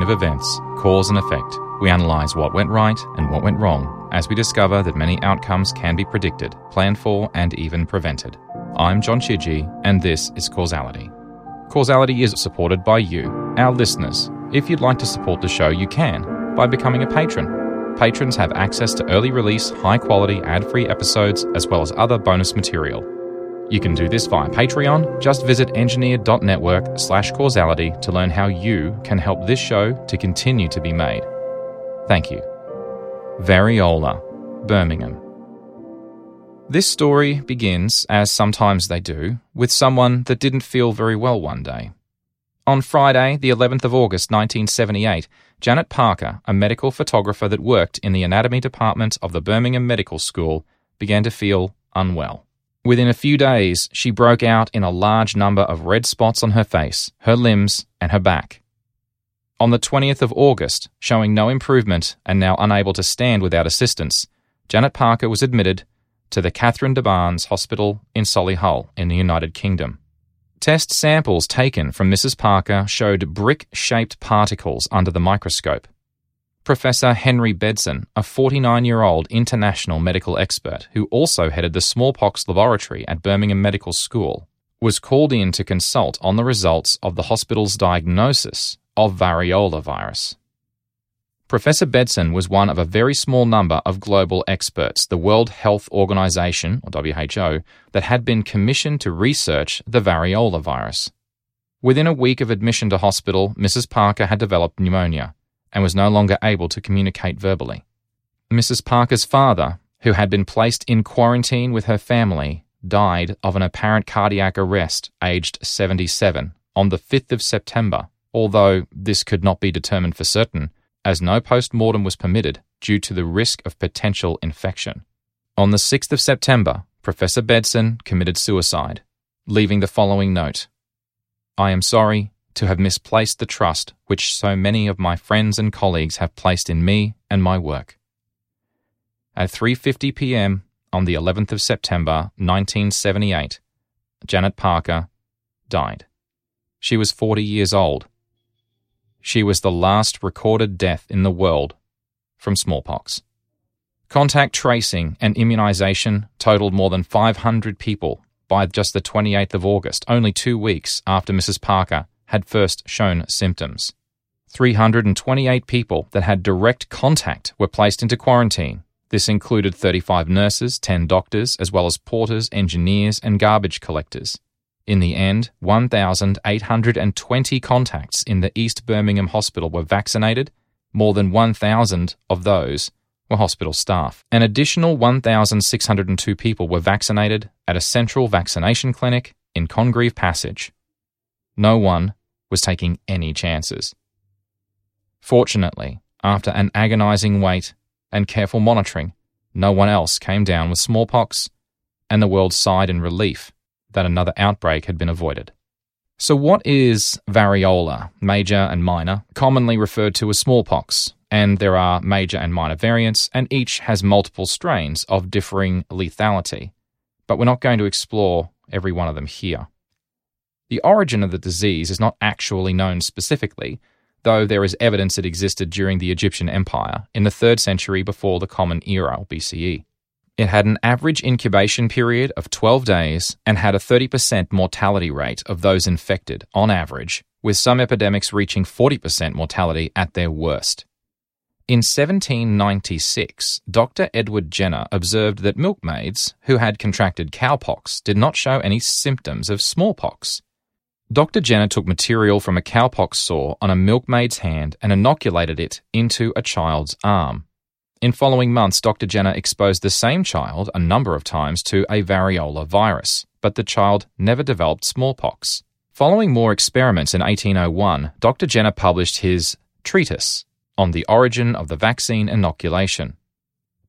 chain of events, cause and effect. We analyse what went right and what went wrong as we discover that many outcomes can be predicted, planned for, and even prevented. I'm John Chidgey, and this is Causality. Causality is supported by you, our listeners. If you'd like to support the show, you can by becoming a patron. Patrons have access to early release, high quality, ad free episodes, as well as other bonus material. You can do this via Patreon. Just visit engineer.network slash causality to learn how you can help this show to continue to be made. Thank you. Variola, Birmingham. This story begins, as sometimes they do, with someone that didn't feel very well one day. On Friday, the 11th of August 1978, Janet Parker, a medical photographer that worked in the anatomy department of the Birmingham Medical School, began to feel unwell. Within a few days, she broke out in a large number of red spots on her face, her limbs, and her back. On the 20th of August, showing no improvement and now unable to stand without assistance, Janet Parker was admitted to the Catherine de Barnes Hospital in Solihull in the United Kingdom. Test samples taken from Mrs. Parker showed brick shaped particles under the microscope. Professor Henry Bedson, a 49 year old international medical expert who also headed the smallpox laboratory at Birmingham Medical School, was called in to consult on the results of the hospital's diagnosis of variola virus. Professor Bedson was one of a very small number of global experts, the World Health Organization, or WHO, that had been commissioned to research the variola virus. Within a week of admission to hospital, Mrs. Parker had developed pneumonia and was no longer able to communicate verbally. Mrs. Parker's father, who had been placed in quarantine with her family, died of an apparent cardiac arrest aged 77 on the 5th of September although this could not be determined for certain, as no post mortem was permitted due to the risk of potential infection. On the 6th of September, Professor Bedson committed suicide, leaving the following note I am sorry to have misplaced the trust which so many of my friends and colleagues have placed in me and my work. At 3:50 p.m. on the 11th of September 1978, Janet Parker died. She was 40 years old she was the last recorded death in the world from smallpox. Contact tracing and immunization totaled more than 500 people by just the 28th of August, only two weeks after Mrs. Parker had first shown symptoms. 328 people that had direct contact were placed into quarantine. This included 35 nurses, 10 doctors, as well as porters, engineers, and garbage collectors. In the end, 1,820 contacts in the East Birmingham Hospital were vaccinated. More than 1,000 of those were hospital staff. An additional 1,602 people were vaccinated at a central vaccination clinic in Congreve Passage. No one was taking any chances. Fortunately, after an agonizing wait and careful monitoring, no one else came down with smallpox, and the world sighed in relief that another outbreak had been avoided. So, what is variola, major and minor, commonly referred to as smallpox? And there are major and minor variants, and each has multiple strains of differing lethality. But we're not going to explore every one of them here. The origin of the disease is not actually known specifically, though there is evidence it existed during the Egyptian Empire in the 3rd century before the Common Era, BCE. It had an average incubation period of 12 days and had a 30% mortality rate of those infected on average, with some epidemics reaching 40% mortality at their worst. In 1796, Dr. Edward Jenner observed that milkmaids who had contracted cowpox did not show any symptoms of smallpox. Dr. Jenner took material from a cowpox sore on a milkmaid's hand and inoculated it into a child's arm. In following months, Dr. Jenner exposed the same child a number of times to a variola virus, but the child never developed smallpox. Following more experiments in 1801, Dr. Jenner published his treatise on the origin of the vaccine inoculation.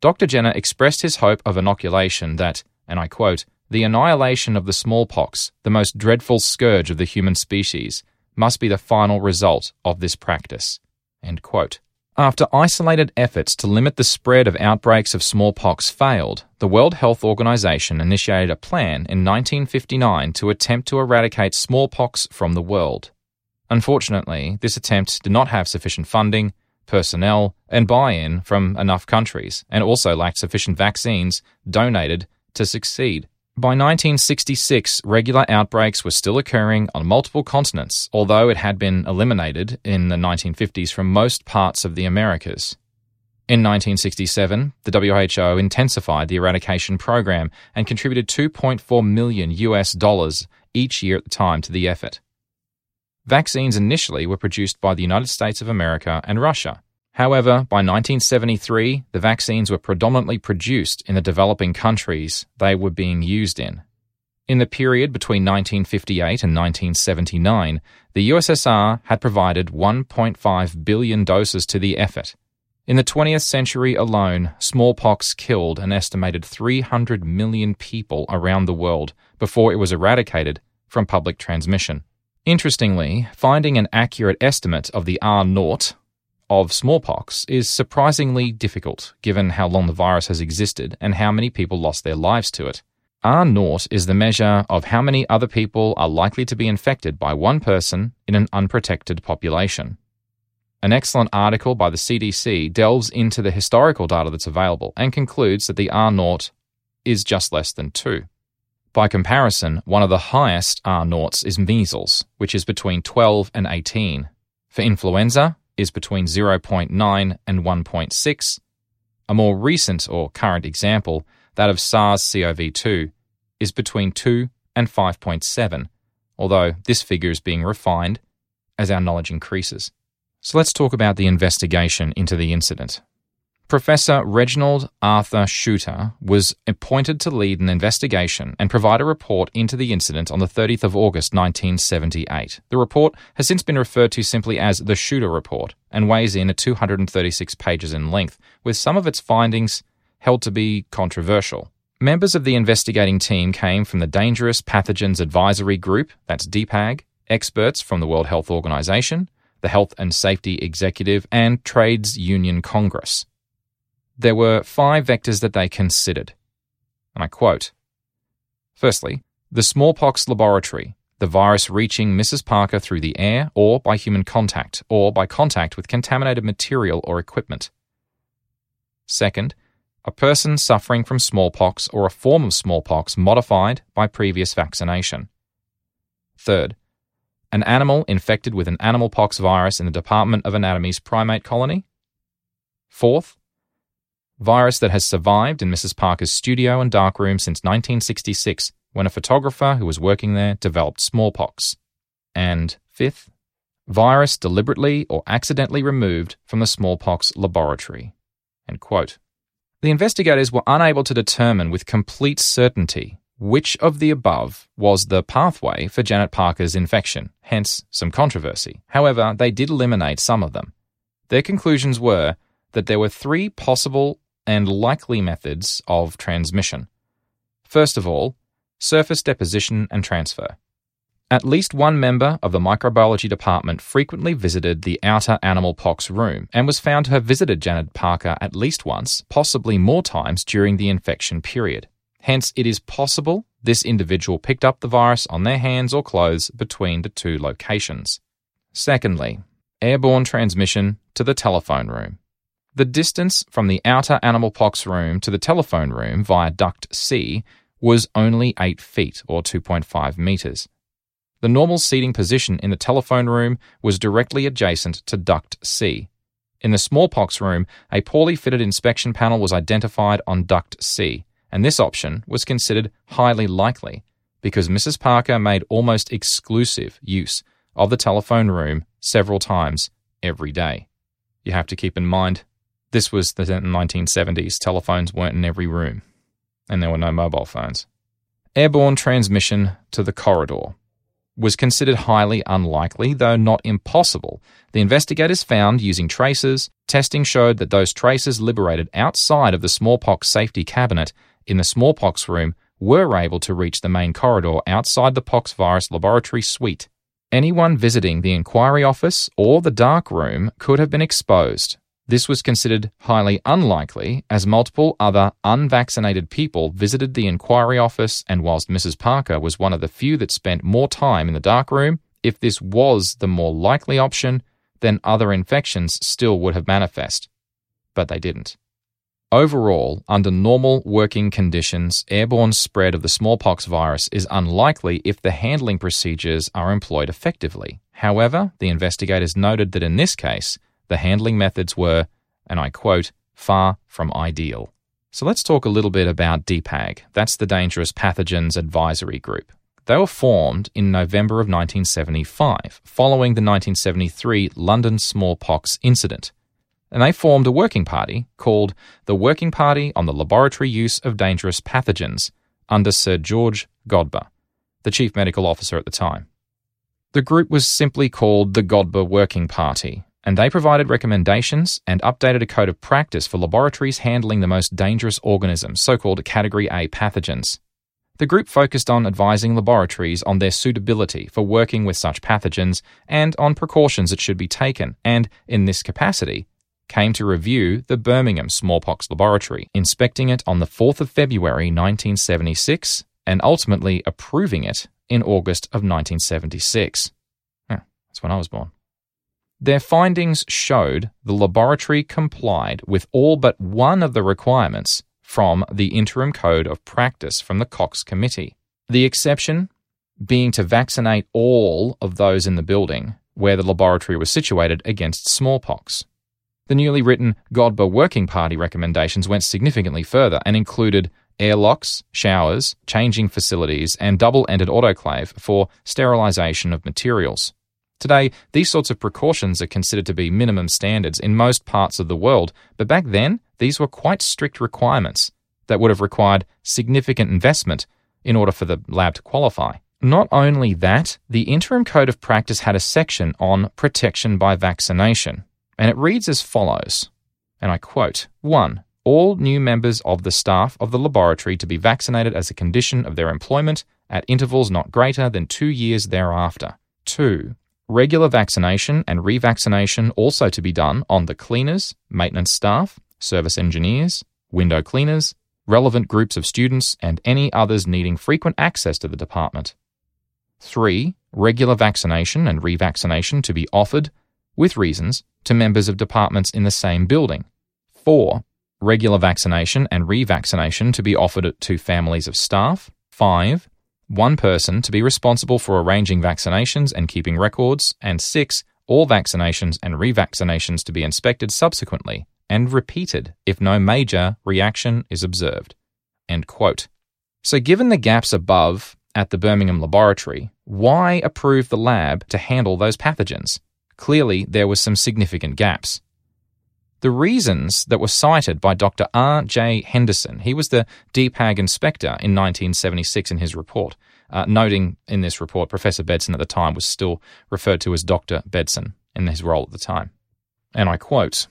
Dr. Jenner expressed his hope of inoculation that, and I quote, the annihilation of the smallpox, the most dreadful scourge of the human species, must be the final result of this practice. After isolated efforts to limit the spread of outbreaks of smallpox failed, the World Health Organization initiated a plan in 1959 to attempt to eradicate smallpox from the world. Unfortunately, this attempt did not have sufficient funding, personnel, and buy in from enough countries, and also lacked sufficient vaccines donated to succeed. By 1966, regular outbreaks were still occurring on multiple continents, although it had been eliminated in the 1950s from most parts of the Americas. In 1967, the WHO intensified the eradication program and contributed 2.4 million US dollars each year at the time to the effort. Vaccines initially were produced by the United States of America and Russia. However, by 1973, the vaccines were predominantly produced in the developing countries they were being used in. In the period between 1958 and 1979, the USSR had provided 1.5 billion doses to the effort. In the 20th century alone, smallpox killed an estimated 300 million people around the world before it was eradicated from public transmission. Interestingly, finding an accurate estimate of the R naught of smallpox is surprisingly difficult given how long the virus has existed and how many people lost their lives to it. R naught is the measure of how many other people are likely to be infected by one person in an unprotected population. An excellent article by the CDC delves into the historical data that's available and concludes that the R naught is just less than 2. By comparison, one of the highest R naughts is measles, which is between 12 and 18. For influenza, is between 0.9 and 1.6. A more recent or current example, that of SARS CoV 2, is between 2 and 5.7, although this figure is being refined as our knowledge increases. So let's talk about the investigation into the incident. Professor Reginald Arthur Shooter was appointed to lead an investigation and provide a report into the incident on the 30th of August 1978. The report has since been referred to simply as the Shooter Report and weighs in at 236 pages in length, with some of its findings held to be controversial. Members of the investigating team came from the Dangerous Pathogens Advisory Group, that's DPAG, experts from the World Health Organization, the Health and Safety Executive, and Trades Union Congress there were five vectors that they considered. And I quote Firstly, the smallpox laboratory, the virus reaching Mrs. Parker through the air or by human contact, or by contact with contaminated material or equipment. Second, a person suffering from smallpox or a form of smallpox modified by previous vaccination. Third, an animal infected with an animal pox virus in the Department of Anatomy's primate colony. Fourth, virus that has survived in Mrs. Parker's studio and darkroom since 1966 when a photographer who was working there developed smallpox. And fifth, virus deliberately or accidentally removed from the smallpox laboratory. The investigators were unable to determine with complete certainty which of the above was the pathway for Janet Parker's infection, hence some controversy. However, they did eliminate some of them. Their conclusions were that there were three possible and likely methods of transmission. First of all, surface deposition and transfer. At least one member of the microbiology department frequently visited the outer animal pox room and was found to have visited Janet Parker at least once, possibly more times during the infection period. Hence, it is possible this individual picked up the virus on their hands or clothes between the two locations. Secondly, airborne transmission to the telephone room. The distance from the outer animal pox room to the telephone room via duct C was only 8 feet or 2.5 meters. The normal seating position in the telephone room was directly adjacent to duct C. In the smallpox room, a poorly fitted inspection panel was identified on duct C, and this option was considered highly likely because Mrs. Parker made almost exclusive use of the telephone room several times every day. You have to keep in mind this was the 1970s. Telephones weren't in every room, and there were no mobile phones. Airborne transmission to the corridor was considered highly unlikely, though not impossible. The investigators found using tracers, testing showed that those tracers liberated outside of the smallpox safety cabinet in the smallpox room were able to reach the main corridor outside the pox virus laboratory suite. Anyone visiting the inquiry office or the dark room could have been exposed, this was considered highly unlikely, as multiple other unvaccinated people visited the inquiry office, and whilst Mrs. Parker was one of the few that spent more time in the darkroom, if this was the more likely option, then other infections still would have manifest. But they didn't. Overall, under normal working conditions, airborne spread of the smallpox virus is unlikely if the handling procedures are employed effectively. However, the investigators noted that in this case, the handling methods were, and I quote, far from ideal. So let's talk a little bit about DPAG. That's the Dangerous Pathogens Advisory Group. They were formed in November of 1975, following the 1973 London smallpox incident and they formed a working party called the Working Party on the Laboratory Use of Dangerous Pathogens under Sir George Godber, the chief medical officer at the time. The group was simply called the Godber Working Party, and they provided recommendations and updated a code of practice for laboratories handling the most dangerous organisms, so called Category A pathogens. The group focused on advising laboratories on their suitability for working with such pathogens and on precautions that should be taken, and, in this capacity, came to review the Birmingham Smallpox Laboratory, inspecting it on the 4th of February 1976 and ultimately approving it in August of 1976. Yeah, hmm, that's when I was born. Their findings showed the laboratory complied with all but one of the requirements from the Interim Code of Practice from the Cox Committee. The exception being to vaccinate all of those in the building where the laboratory was situated against smallpox. The newly written Godber Working Party recommendations went significantly further and included airlocks, showers, changing facilities, and double ended autoclave for sterilisation of materials. Today, these sorts of precautions are considered to be minimum standards in most parts of the world, but back then, these were quite strict requirements that would have required significant investment in order for the lab to qualify. Not only that, the Interim Code of Practice had a section on protection by vaccination, and it reads as follows, and I quote 1. All new members of the staff of the laboratory to be vaccinated as a condition of their employment at intervals not greater than two years thereafter. 2. Regular vaccination and revaccination also to be done on the cleaners, maintenance staff, service engineers, window cleaners, relevant groups of students, and any others needing frequent access to the department. 3. Regular vaccination and revaccination to be offered, with reasons, to members of departments in the same building. 4. Regular vaccination and revaccination to be offered to families of staff. 5. One person to be responsible for arranging vaccinations and keeping records. And 6. All vaccinations and revaccinations to be inspected subsequently and repeated if no major reaction is observed. End quote. So, given the gaps above at the Birmingham laboratory, why approve the lab to handle those pathogens? Clearly, there were some significant gaps. The reasons that were cited by Dr. R. J. Henderson, he was the DPAG inspector in 1976 in his report, uh, noting in this report Professor Bedson at the time was still referred to as Dr. Bedson in his role at the time. And I quote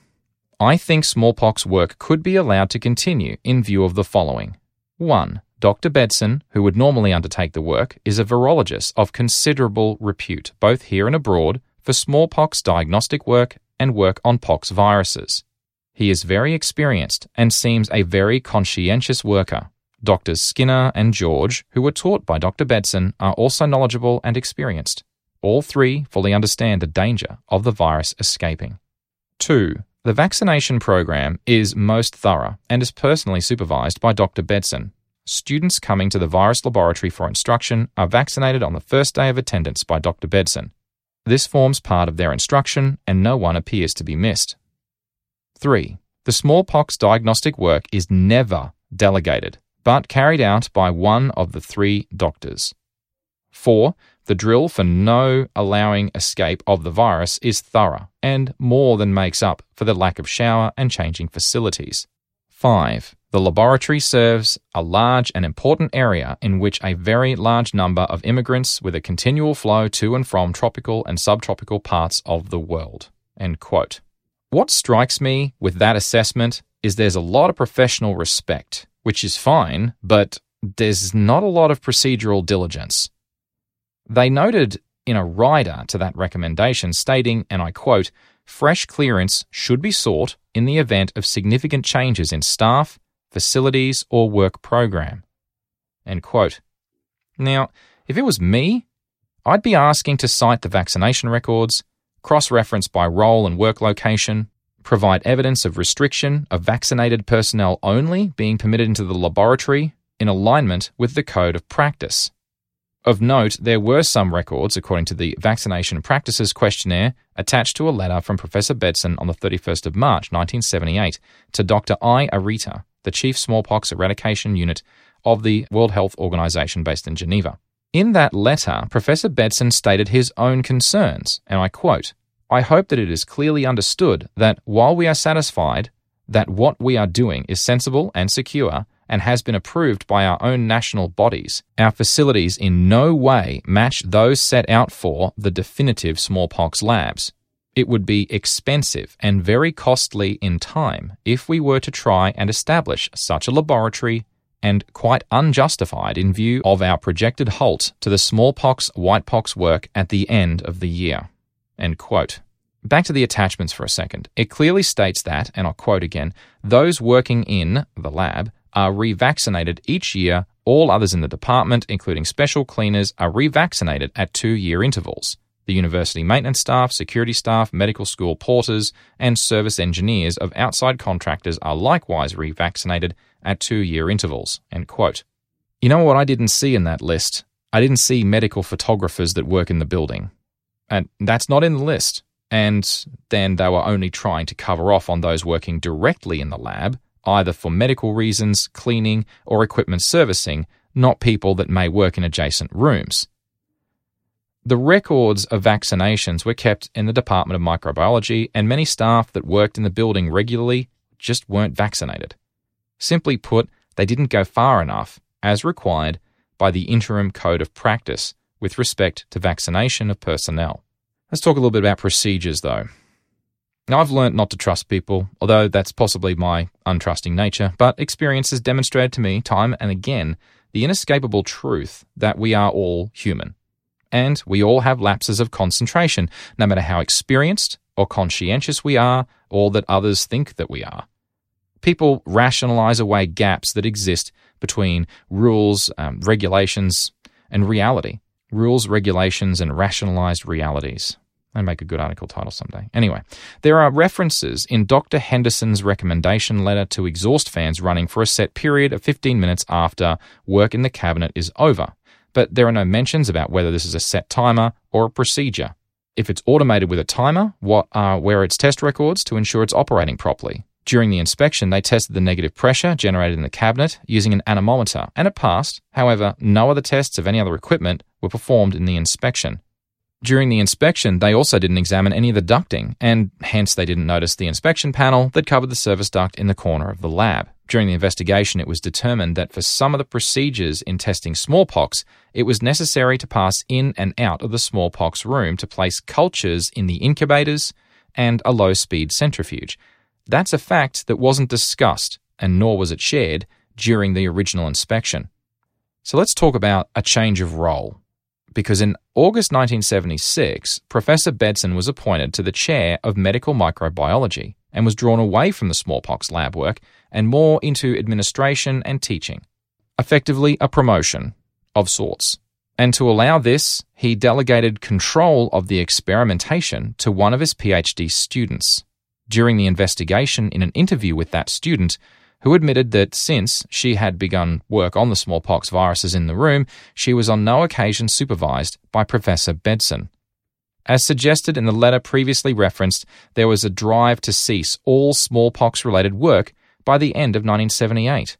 I think smallpox work could be allowed to continue in view of the following 1. Dr. Bedson, who would normally undertake the work, is a virologist of considerable repute, both here and abroad, for smallpox diagnostic work and work on pox viruses. He is very experienced and seems a very conscientious worker. Doctors Skinner and George, who were taught by Dr. Bedson, are also knowledgeable and experienced. All three fully understand the danger of the virus escaping. 2. The vaccination program is most thorough and is personally supervised by Dr. Bedson. Students coming to the virus laboratory for instruction are vaccinated on the first day of attendance by Dr. Bedson. This forms part of their instruction, and no one appears to be missed. 3. The smallpox diagnostic work is never delegated, but carried out by one of the three doctors. 4. The drill for no allowing escape of the virus is thorough and more than makes up for the lack of shower and changing facilities. 5. The laboratory serves a large and important area in which a very large number of immigrants with a continual flow to and from tropical and subtropical parts of the world. What strikes me with that assessment is there's a lot of professional respect, which is fine, but there's not a lot of procedural diligence. They noted in a rider to that recommendation stating, and I quote, fresh clearance should be sought in the event of significant changes in staff, facilities, or work program. End quote. Now, if it was me, I'd be asking to cite the vaccination records, cross reference by role and work location, provide evidence of restriction of vaccinated personnel only being permitted into the laboratory in alignment with the code of practice. Of note, there were some records, according to the Vaccination Practices Questionnaire, attached to a letter from Professor Bedson on the 31st of March 1978 to Dr. I. Arita, the Chief Smallpox Eradication Unit of the World Health Organization based in Geneva. In that letter, Professor Bedson stated his own concerns, and I quote, I hope that it is clearly understood that while we are satisfied that what we are doing is sensible and secure, and has been approved by our own national bodies. Our facilities in no way match those set out for the definitive smallpox labs. It would be expensive and very costly in time if we were to try and establish such a laboratory and quite unjustified in view of our projected halt to the smallpox whitepox work at the end of the year. Back to the attachments for a second. It clearly states that, and I'll quote again, those working in the lab are revaccinated each year. All others in the department, including special cleaners, are revaccinated at two year intervals. The university maintenance staff, security staff, medical school porters, and service engineers of outside contractors are likewise revaccinated at two year intervals. End quote. You know what I didn't see in that list? I didn't see medical photographers that work in the building. And that's not in the list. And then they were only trying to cover off on those working directly in the lab either for medical reasons, cleaning, or equipment servicing, not people that may work in adjacent rooms. The records of vaccinations were kept in the Department of Microbiology, and many staff that worked in the building regularly just weren't vaccinated. Simply put, they didn't go far enough, as required by the Interim Code of Practice with respect to vaccination of personnel. Let's talk a little bit about procedures, though. Now, I've learnt not to trust people, although that's possibly my untrusting nature, but experience has demonstrated to me time and again the inescapable truth that we are all human. And we all have lapses of concentration, no matter how experienced or conscientious we are, or that others think that we are. People rationalize away gaps that exist between rules, um, regulations, and reality. Rules, regulations, and rationalized realities. I'd make a good article title someday. Anyway, there are references in Dr. Henderson's recommendation letter to exhaust fans running for a set period of 15 minutes after work in the cabinet is over, but there are no mentions about whether this is a set timer or a procedure. If it's automated with a timer, what are where its test records to ensure it's operating properly? During the inspection, they tested the negative pressure generated in the cabinet using an anemometer, and it passed. However, no other tests of any other equipment were performed in the inspection. During the inspection, they also didn't examine any of the ducting, and hence they didn't notice the inspection panel that covered the service duct in the corner of the lab. During the investigation, it was determined that for some of the procedures in testing smallpox, it was necessary to pass in and out of the smallpox room to place cultures in the incubators and a low speed centrifuge. That's a fact that wasn't discussed, and nor was it shared during the original inspection. So let's talk about a change of role because in August 1976, Professor Bedson was appointed to the chair of medical microbiology and was drawn away from the smallpox lab work and more into administration and teaching. Effectively, a promotion of sorts. And to allow this, he delegated control of the experimentation to one of his PhD students. During the investigation, in an interview with that student, who admitted that since she had begun work on the smallpox viruses in the room, she was on no occasion supervised by Professor Bedson. As suggested in the letter previously referenced, there was a drive to cease all smallpox related work by the end of 1978.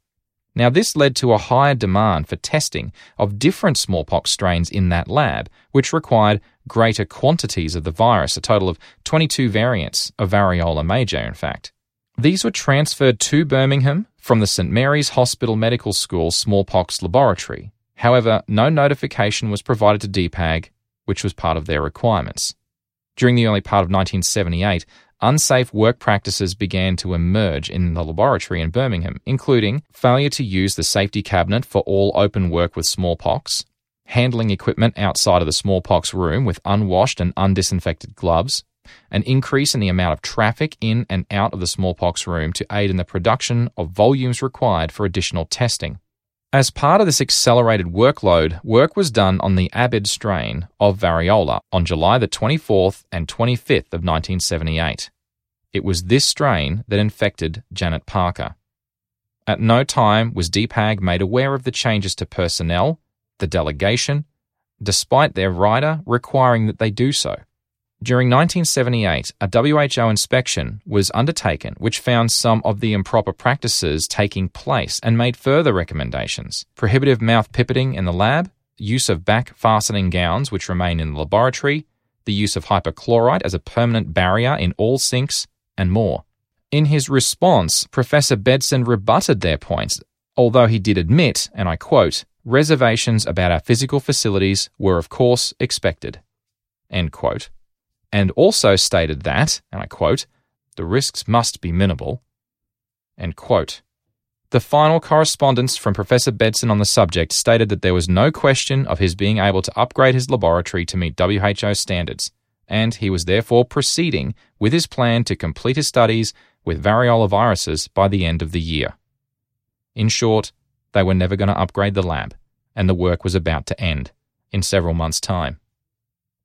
Now, this led to a higher demand for testing of different smallpox strains in that lab, which required greater quantities of the virus, a total of 22 variants of variola major, in fact. These were transferred to Birmingham from the St Mary's Hospital Medical School smallpox laboratory. However, no notification was provided to DPAG, which was part of their requirements. During the early part of 1978, unsafe work practices began to emerge in the laboratory in Birmingham, including failure to use the safety cabinet for all open work with smallpox, handling equipment outside of the smallpox room with unwashed and undisinfected gloves, an increase in the amount of traffic in and out of the smallpox room to aid in the production of volumes required for additional testing. As part of this accelerated workload, work was done on the Abid strain of variola on July the 24th and 25th of 1978. It was this strain that infected Janet Parker. At no time was DPAG made aware of the changes to personnel, the delegation, despite their rider requiring that they do so. During 1978, a WHO inspection was undertaken which found some of the improper practices taking place and made further recommendations. Prohibitive mouth pipetting in the lab, use of back fastening gowns which remain in the laboratory, the use of hypochlorite as a permanent barrier in all sinks, and more. In his response, Professor Bedson rebutted their points, although he did admit, and I quote, reservations about our physical facilities were of course expected. End quote and also stated that, and I quote, the risks must be minimal, end quote. The final correspondence from Professor Bedson on the subject stated that there was no question of his being able to upgrade his laboratory to meet WHO standards, and he was therefore proceeding with his plan to complete his studies with variola viruses by the end of the year. In short, they were never going to upgrade the lab, and the work was about to end in several months' time.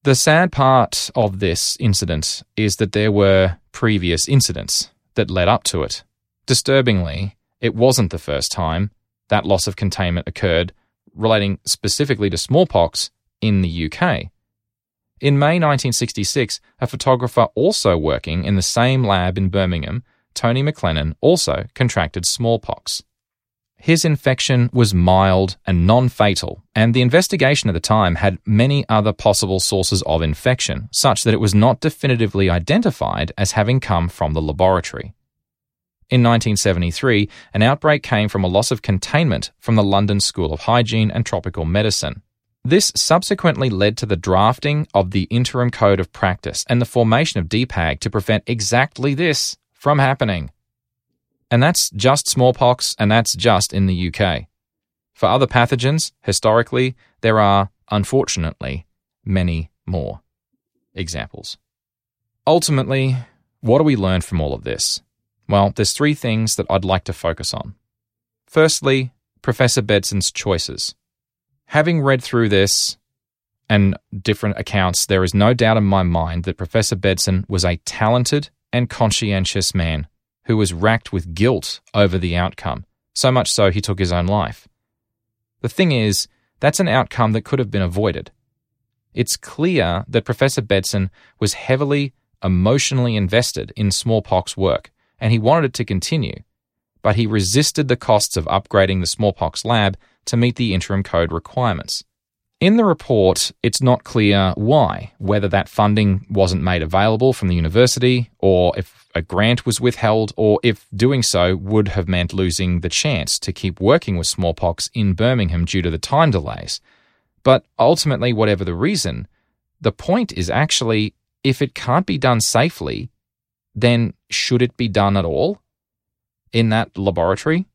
The sad part of this incident is that there were previous incidents that led up to it. Disturbingly, it wasn't the first time that loss of containment occurred relating specifically to smallpox in the UK. In May 1966, a photographer also working in the same lab in Birmingham, Tony McLennan, also contracted smallpox. His infection was mild and non fatal, and the investigation at the time had many other possible sources of infection, such that it was not definitively identified as having come from the laboratory. In 1973, an outbreak came from a loss of containment from the London School of Hygiene and Tropical Medicine. This subsequently led to the drafting of the Interim Code of Practice and the formation of DPAG to prevent exactly this from happening. And that's just smallpox, and that's just in the UK. For other pathogens, historically, there are, unfortunately, many more examples. Ultimately, what do we learn from all of this? Well, there's three things that I'd like to focus on. Firstly, Professor Bedson's choices. Having read through this and different accounts, there is no doubt in my mind that Professor Bedson was a talented and conscientious man who was racked with guilt over the outcome, so much so he took his own life. The thing is, that's an outcome that could have been avoided. It's clear that Professor Bedson was heavily emotionally invested in smallpox work, and he wanted it to continue, but he resisted the costs of upgrading the smallpox lab to meet the interim code requirements. In the report, it's not clear why, whether that funding wasn't made available from the university, or if a grant was withheld, or if doing so would have meant losing the chance to keep working with smallpox in Birmingham due to the time delays. But ultimately, whatever the reason, the point is actually if it can't be done safely, then should it be done at all in that laboratory?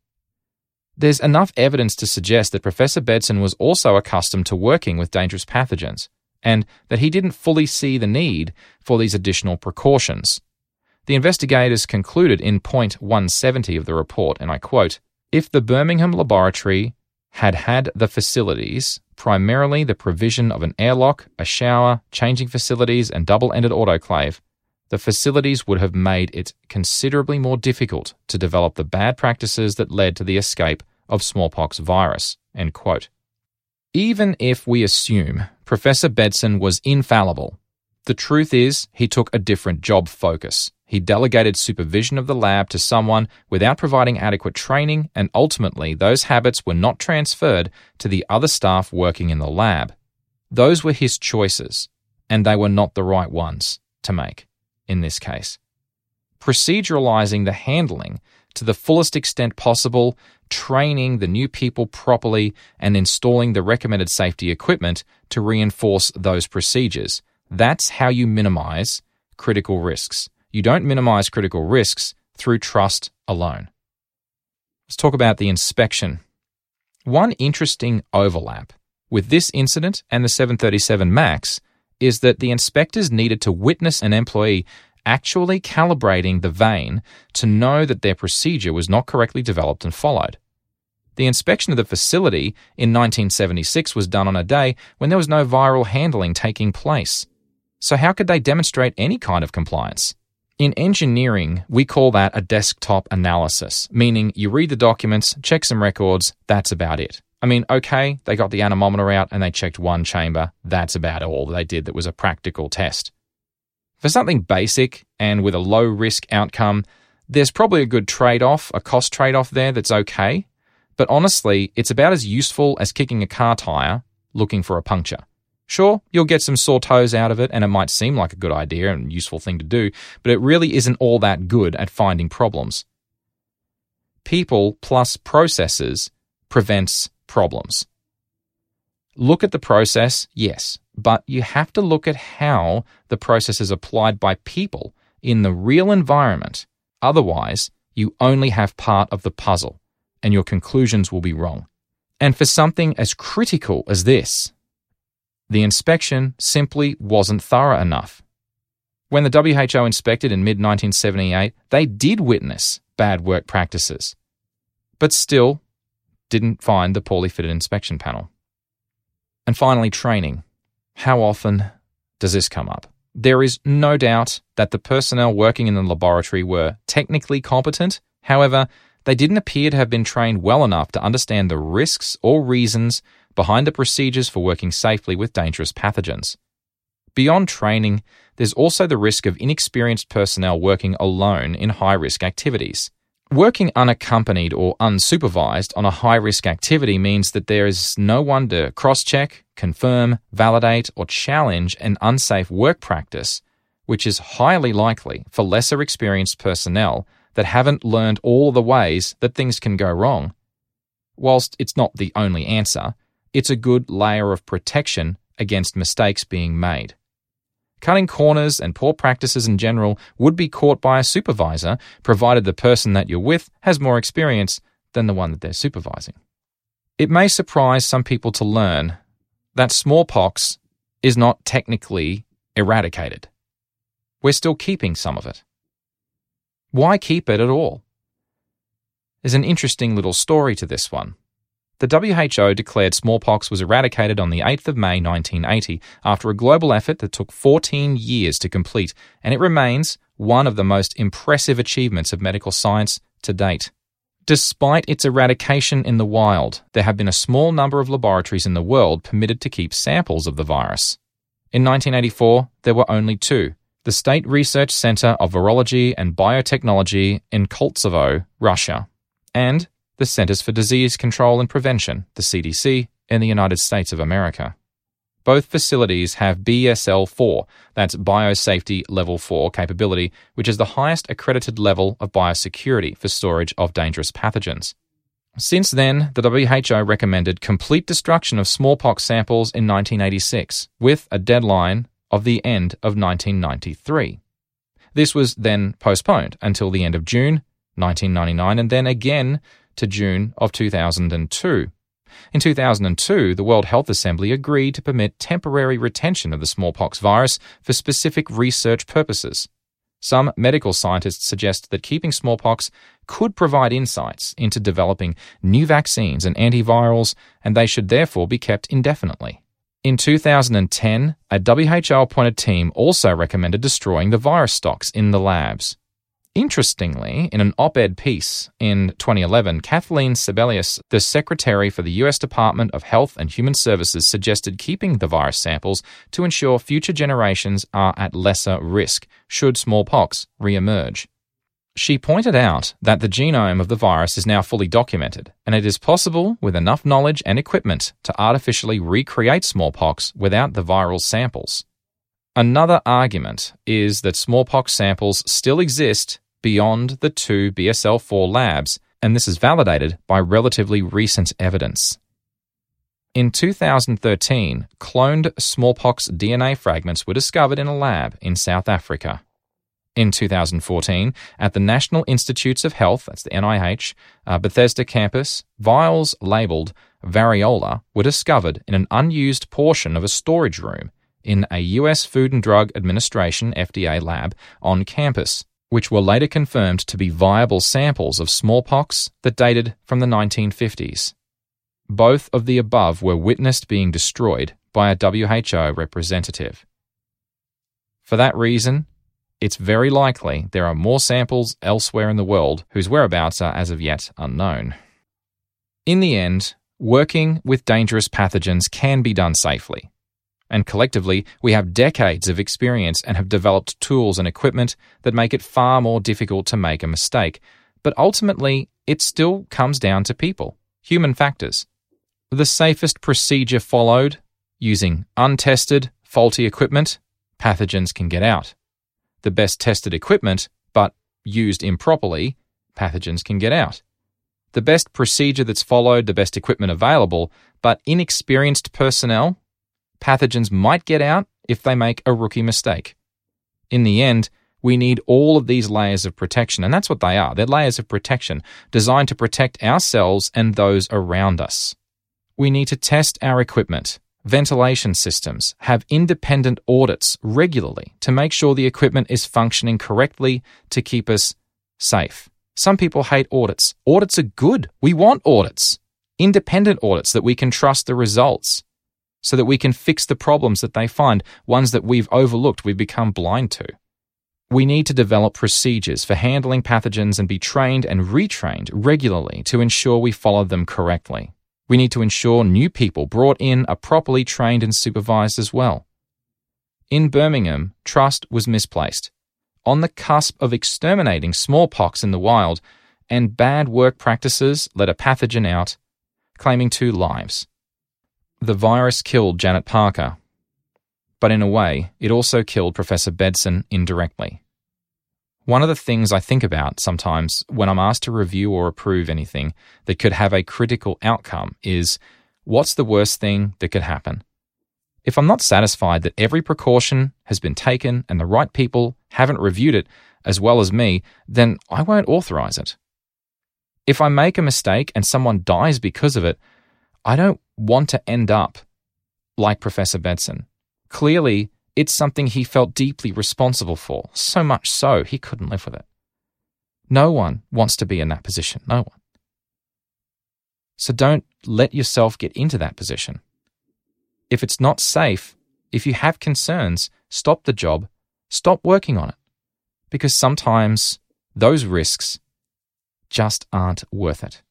There's enough evidence to suggest that Professor Bedson was also accustomed to working with dangerous pathogens, and that he didn't fully see the need for these additional precautions. The investigators concluded in point 170 of the report, and I quote If the Birmingham laboratory had had the facilities, primarily the provision of an airlock, a shower, changing facilities, and double ended autoclave, the facilities would have made it considerably more difficult to develop the bad practices that led to the escape of smallpox virus. End quote. Even if we assume Professor Bedson was infallible, the truth is he took a different job focus. He delegated supervision of the lab to someone without providing adequate training, and ultimately, those habits were not transferred to the other staff working in the lab. Those were his choices, and they were not the right ones to make in this case. Proceduralizing the handling to the fullest extent possible, training the new people properly, and installing the recommended safety equipment to reinforce those procedures. That's how you minimize critical risks. You don't minimize critical risks through trust alone. Let's talk about the inspection. One interesting overlap with this incident and the 737 MAX is that the inspectors needed to witness an employee actually calibrating the vane to know that their procedure was not correctly developed and followed. The inspection of the facility in 1976 was done on a day when there was no viral handling taking place. So, how could they demonstrate any kind of compliance? In engineering, we call that a desktop analysis, meaning you read the documents, check some records, that's about it. I mean, okay, they got the anemometer out and they checked one chamber, that's about all they did that was a practical test. For something basic and with a low risk outcome, there's probably a good trade off, a cost trade off there that's okay. But honestly, it's about as useful as kicking a car tyre looking for a puncture. Sure, you'll get some sore toes out of it, and it might seem like a good idea and useful thing to do, but it really isn't all that good at finding problems. People plus processes prevents problems. Look at the process, yes, but you have to look at how the process is applied by people in the real environment. Otherwise, you only have part of the puzzle, and your conclusions will be wrong. And for something as critical as this, the inspection simply wasn't thorough enough. When the WHO inspected in mid 1978, they did witness bad work practices, but still didn't find the poorly fitted inspection panel. And finally, training. How often does this come up? There is no doubt that the personnel working in the laboratory were technically competent. However, they didn't appear to have been trained well enough to understand the risks or reasons behind the procedures for working safely with dangerous pathogens. Beyond training, there's also the risk of inexperienced personnel working alone in high risk activities. Working unaccompanied or unsupervised on a high risk activity means that there is no one to cross check, confirm, validate, or challenge an unsafe work practice, which is highly likely for lesser experienced personnel that haven't learned all the ways that things can go wrong. Whilst it's not the only answer, it's a good layer of protection against mistakes being made. Cutting corners and poor practices in general would be caught by a supervisor, provided the person that you're with has more experience than the one that they're supervising. It may surprise some people to learn that smallpox is not technically eradicated. We're still keeping some of it. Why keep it at all? There's an interesting little story to this one. The WHO declared smallpox was eradicated on the 8th of May 1980 after a global effort that took 14 years to complete, and it remains one of the most impressive achievements of medical science to date. Despite its eradication in the wild, there have been a small number of laboratories in the world permitted to keep samples of the virus. In 1984, there were only two the State Research Center of Virology and Biotechnology in Koltsovo, Russia, and the Centers for Disease Control and Prevention, the CDC, in the United States of America. Both facilities have BSL 4, that's Biosafety Level 4 capability, which is the highest accredited level of biosecurity for storage of dangerous pathogens. Since then, the WHO recommended complete destruction of smallpox samples in 1986, with a deadline of the end of 1993. This was then postponed until the end of June 1999 and then again to June of 2002. In 2002, the World Health Assembly agreed to permit temporary retention of the smallpox virus for specific research purposes. Some medical scientists suggest that keeping smallpox could provide insights into developing new vaccines and antivirals, and they should therefore be kept indefinitely. In 2010, a WHO appointed team also recommended destroying the virus stocks in the labs. Interestingly, in an op ed piece in 2011, Kathleen Sebelius, the Secretary for the U.S. Department of Health and Human Services, suggested keeping the virus samples to ensure future generations are at lesser risk should smallpox re-emerge. She pointed out that the genome of the virus is now fully documented, and it is possible, with enough knowledge and equipment, to artificially recreate smallpox without the viral samples. Another argument is that smallpox samples still exist beyond the two BSL 4 labs, and this is validated by relatively recent evidence. In 2013, cloned smallpox DNA fragments were discovered in a lab in South Africa. In 2014, at the National Institutes of Health, that's the NIH, uh, Bethesda campus, vials labeled variola were discovered in an unused portion of a storage room in a US Food and Drug Administration FDA lab on campus. which were later confirmed to be viable samples of smallpox that dated from the 1950s. Both of the above were witnessed being destroyed by a WHO representative. For that reason, it's very likely there are more samples elsewhere in the world whose whereabouts are as of yet unknown. In the end, working with dangerous pathogens can be done safely. And collectively, we have decades of experience and have developed tools and equipment that make it far more difficult to make a mistake. But ultimately, it still comes down to people, human factors. The safest procedure followed, using untested, faulty equipment, pathogens can get out the best tested equipment, but used improperly, pathogens can get out. The best procedure that's followed, the best equipment available, but inexperienced personnel, pathogens might get out if they make a rookie mistake. In the end, we need all of these layers of protection, and that's what they are. They're layers of protection designed to protect ourselves and those around us. We need to test our equipment, ventilation systems have independent audits regularly to make sure the equipment is functioning correctly to keep us safe. Some people hate audits. Audits are good. We want audits. Independent audits that we can trust the results so that we can fix the problems that they find, ones that we've overlooked, we've become blind to. We need to develop procedures for handling pathogens and be trained and retrained regularly to ensure we follow them correctly. We need to ensure new people brought in are properly trained and supervised as well. In Birmingham, trust was misplaced. On the cusp of exterminating smallpox in the wild, and bad work practices let a pathogen out, claiming two lives. The virus killed Janet Parker, but in a way, it also killed Professor Bedson indirectly. One of the things I think about sometimes when I'm asked to review or approve anything that could have a critical outcome is what's the worst thing that could happen? If I'm not satisfied that every precaution has been taken and the right people haven't reviewed it as well as me, then I won't authorize it. If I make a mistake and someone dies because of it, I don't want to end up like Professor Bedson. Clearly, it's something he felt deeply responsible for, so much so he couldn't live with it. No one wants to be in that position, no one. So don't let yourself get into that position. If it's not safe, if you have concerns, stop the job, stop working on it. Because sometimes those risks just aren't worth it.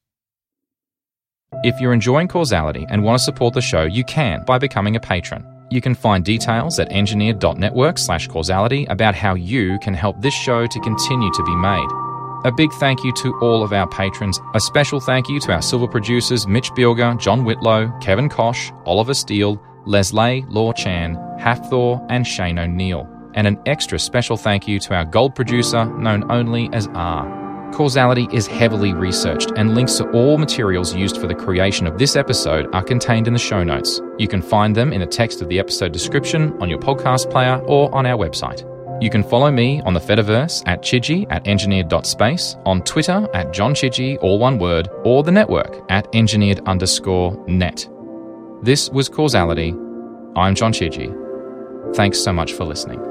If you're enjoying causality and want to support the show, you can by becoming a patron. You can find details at engineered.network slash causality about how you can help this show to continue to be made. A big thank you to all of our patrons. A special thank you to our silver producers Mitch Bilger, John Whitlow, Kevin Kosh, Oliver Steele, Leslie Law Chan, Hafthor, and Shane O'Neill. And an extra special thank you to our gold producer, known only as R. Causality is heavily researched, and links to all materials used for the creation of this episode are contained in the show notes. You can find them in the text of the episode description on your podcast player or on our website. You can follow me on the Fediverse at Chidgey at engineered.space, on Twitter at John Chidgey, all one word, or the network at engineered underscore net. This was Causality. I'm John Chidgey. Thanks so much for listening.